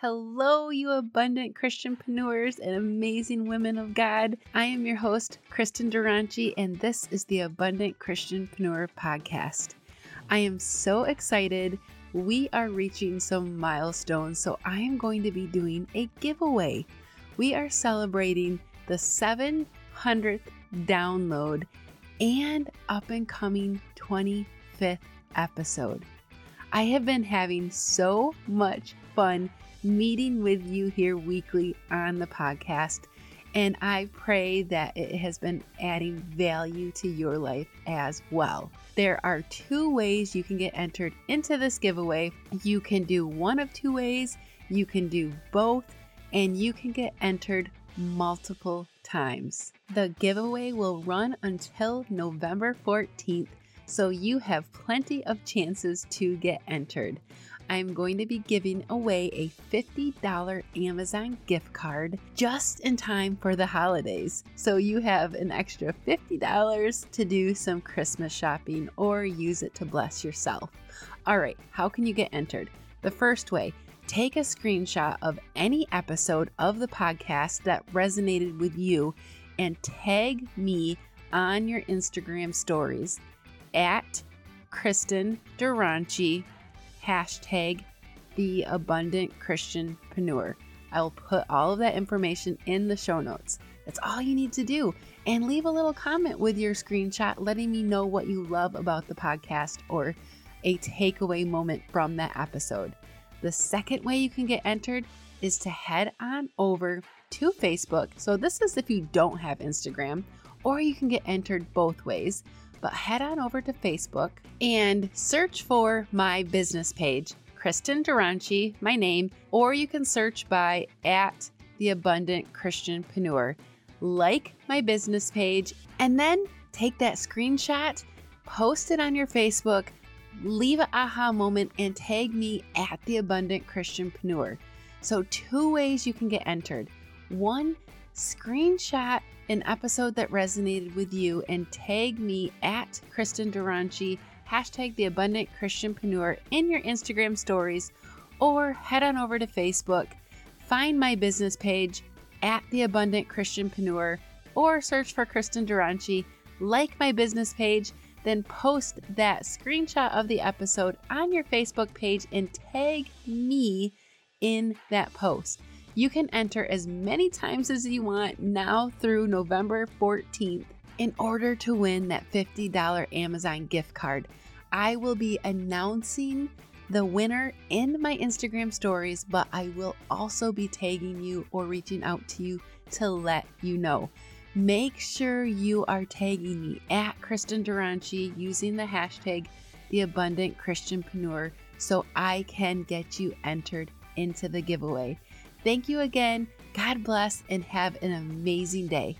Hello, you abundant Christian Christianpreneurs and amazing women of God. I am your host, Kristin Dronchi, and this is the Abundant Christian Christianpreneur Podcast. I am so excited. We are reaching some milestones, so I am going to be doing a giveaway. We are celebrating the 700th download and up and coming 25th episode. I have been having so much fun meeting with you here weekly on the podcast. And I pray that it has been adding value to your life as well. There are two ways you can get entered into this giveaway. You can do one of two ways, you can do both, and you can get entered multiple times. The giveaway will run until November 14th, so you have plenty of chances to get entered. I'm going to be giving away a $50 Amazon gift card just in time for the holidays. So you have an extra $50 to do some Christmas shopping or use it to bless yourself. All right, how can you get entered? The first way, take a screenshot of any episode of the podcast that resonated with you and tag me on your Instagram stories at Kristin Dronchi hashtag the abundant Christianpreneur. I will put all of that information in the show notes. That's all you need to do. And leave a little comment with your screenshot letting me know what you love about the podcast or a takeaway moment from that episode. The second way you can get entered is to head on over to Facebook. So, this is if you don't have Instagram, or you can get entered both ways but head on over to Facebook and search for my business page, Kristin Dronchi, my name, or you can search by at the Abundant Christianpreneur. Like my business page and then take that screenshot, post it on your Facebook, leave an aha moment, and tag me at the Abundant Christianpreneur. So, two ways you can get entered. One, screenshot an episode that resonated with you and tag me at Kristin Dronchi, hashtag the abundant Christianpreneur in your Instagram stories, or head on over to Facebook, find my business page at the abundant Christianpreneur, or search for Kristin Dronchi, like my business page, then post that screenshot of the episode on your Facebook page and tag me in that post. You can enter as many times as you want now through November 14th in order to win that $50 Amazon gift card. I will be announcing the winner in my Instagram stories, but I will also be tagging you or reaching out to you to let you know. Make sure you are tagging me at Kristin Dronchi using the hashtag the abundant so I can get you entered into the giveaway. Thank you again. God bless and have an amazing day.